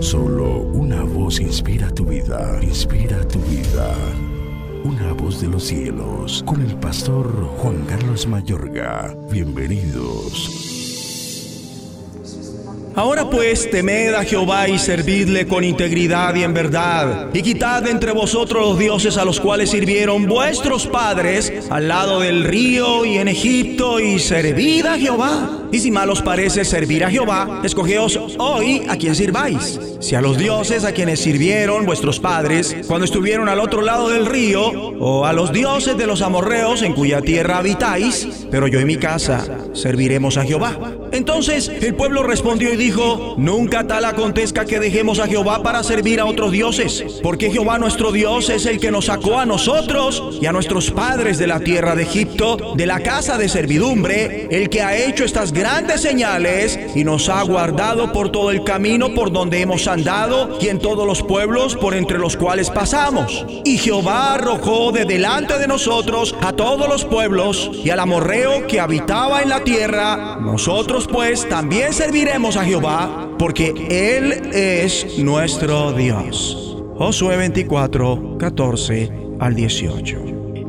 Solo una voz inspira tu vida, inspira tu vida. Una voz de los cielos, con el pastor Juan Carlos Mayorga. Bienvenidos. Ahora pues temed a Jehová y servidle con integridad y en verdad, y quitad de entre vosotros los dioses a los cuales sirvieron vuestros padres al lado del río y en Egipto, y servid a Jehová. Y si mal os parece servir a Jehová, escogeos hoy a quien sirváis. Si a los dioses a quienes sirvieron vuestros padres cuando estuvieron al otro lado del río, o a los dioses de los amorreos en cuya tierra habitáis, pero yo y mi casa serviremos a Jehová. Entonces el pueblo respondió y dijo, nunca tal acontezca que dejemos a Jehová para servir a otros dioses, porque Jehová nuestro Dios es el que nos sacó a nosotros y a nuestros padres de la tierra de Egipto, de la casa de servidumbre, el que ha hecho estas grandes señales y nos ha guardado por todo el camino por donde hemos andado y en todos los pueblos por entre los cuales pasamos. Y Jehová arrojó de delante de nosotros a todos los pueblos y al amorreo que habitaba en la tierra. Nosotros pues también serviremos a Jehová porque Él es nuestro Dios. Josué 24, 14 al 18.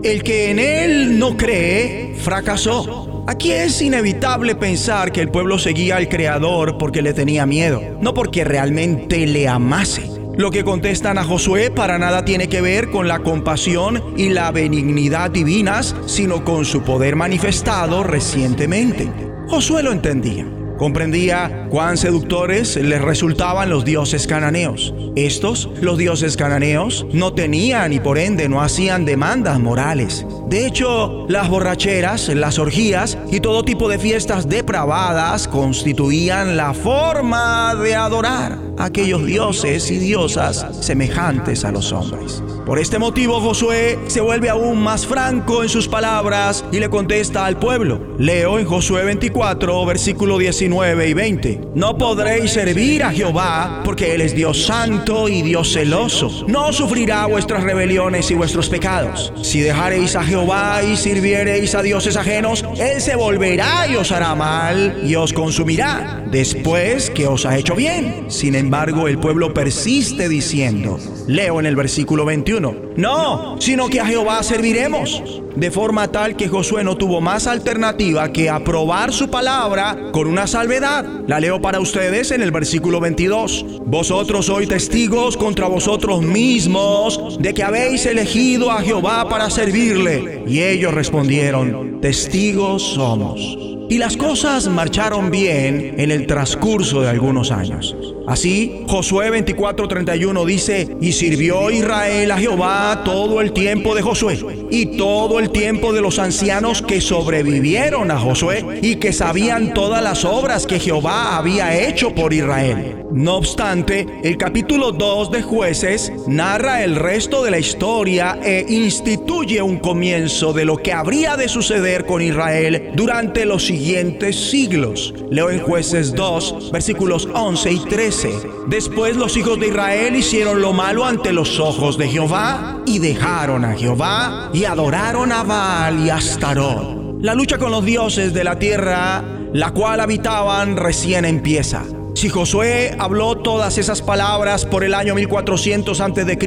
El que en Él no cree, fracasó. Aquí es inevitable pensar que el pueblo seguía al Creador porque le tenía miedo, no porque realmente le amase. Lo que contestan a Josué para nada tiene que ver con la compasión y la benignidad divinas, sino con su poder manifestado recientemente. Josué lo entendía. Comprendía cuán seductores les resultaban los dioses cananeos. Estos, los dioses cananeos, no tenían y por ende no hacían demandas morales. De hecho, las borracheras, las orgías y todo tipo de fiestas depravadas constituían la forma de adorar a aquellos dioses y diosas semejantes a los hombres. Por este motivo Josué se vuelve aún más franco en sus palabras y le contesta al pueblo. Leo en Josué 24, versículo 19 y 20. No podréis servir a Jehová porque Él es Dios santo y Dios celoso. No sufrirá vuestras rebeliones y vuestros pecados. Si dejareis a Jehová y sirviereis a dioses ajenos, Él se volverá y os hará mal y os consumirá después que os ha hecho bien. Sin embargo, el pueblo persiste diciendo, leo en el versículo 21, no, sino que a Jehová serviremos. De forma tal que Josué no tuvo más alternativa que aprobar su palabra con una salvedad. La leo para ustedes en el versículo 22. Vosotros sois testigos contra vosotros mismos de que habéis elegido a Jehová para servirle. Y ellos respondieron, testigos somos. Y las cosas marcharon bien en el transcurso de algunos años. Así, Josué 24:31 dice, y sirvió Israel a Jehová todo el tiempo de Josué y todo el tiempo de los ancianos que sobrevivieron a Josué y que sabían todas las obras que Jehová había hecho por Israel. No obstante, el capítulo 2 de jueces narra el resto de la historia e instituye un comienzo de lo que habría de suceder con Israel durante los siguientes siglos. Leo en jueces 2, versículos 11 y 13. Después los hijos de Israel hicieron lo malo ante los ojos de Jehová y dejaron a Jehová y adoraron a Baal y a Astarot. La lucha con los dioses de la tierra, la cual habitaban, recién empieza. Si Josué habló todas esas palabras por el año 1400 a.C.,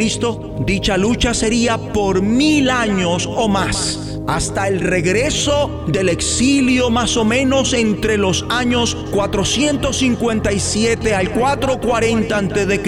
dicha lucha sería por mil años o más, hasta el regreso del exilio más o menos entre los años 457 al 440 a.C.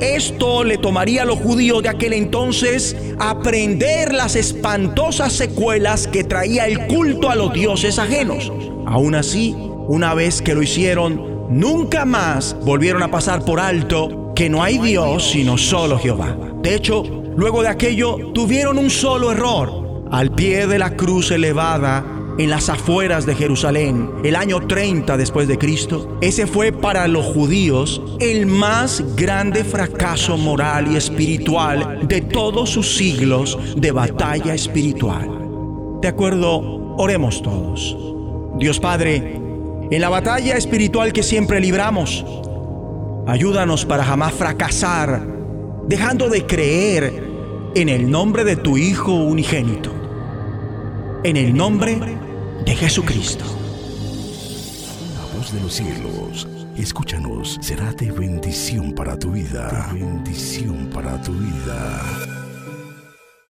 Esto le tomaría a los judíos de aquel entonces aprender las espantosas secuelas que traía el culto a los dioses ajenos. Aún así, una vez que lo hicieron, nunca más volvieron a pasar por alto que no hay Dios sino solo Jehová. De hecho, luego de aquello tuvieron un solo error. Al pie de la cruz elevada en las afueras de Jerusalén, el año 30 después de Cristo, ese fue para los judíos el más grande fracaso moral y espiritual de todos sus siglos de batalla espiritual. De acuerdo, oremos todos. Dios Padre, en la batalla espiritual que siempre libramos. Ayúdanos para jamás fracasar, dejando de creer en el nombre de tu Hijo unigénito. En el nombre de Jesucristo. La voz de los cielos, Escúchanos, será de bendición para tu vida. Bendición para tu vida.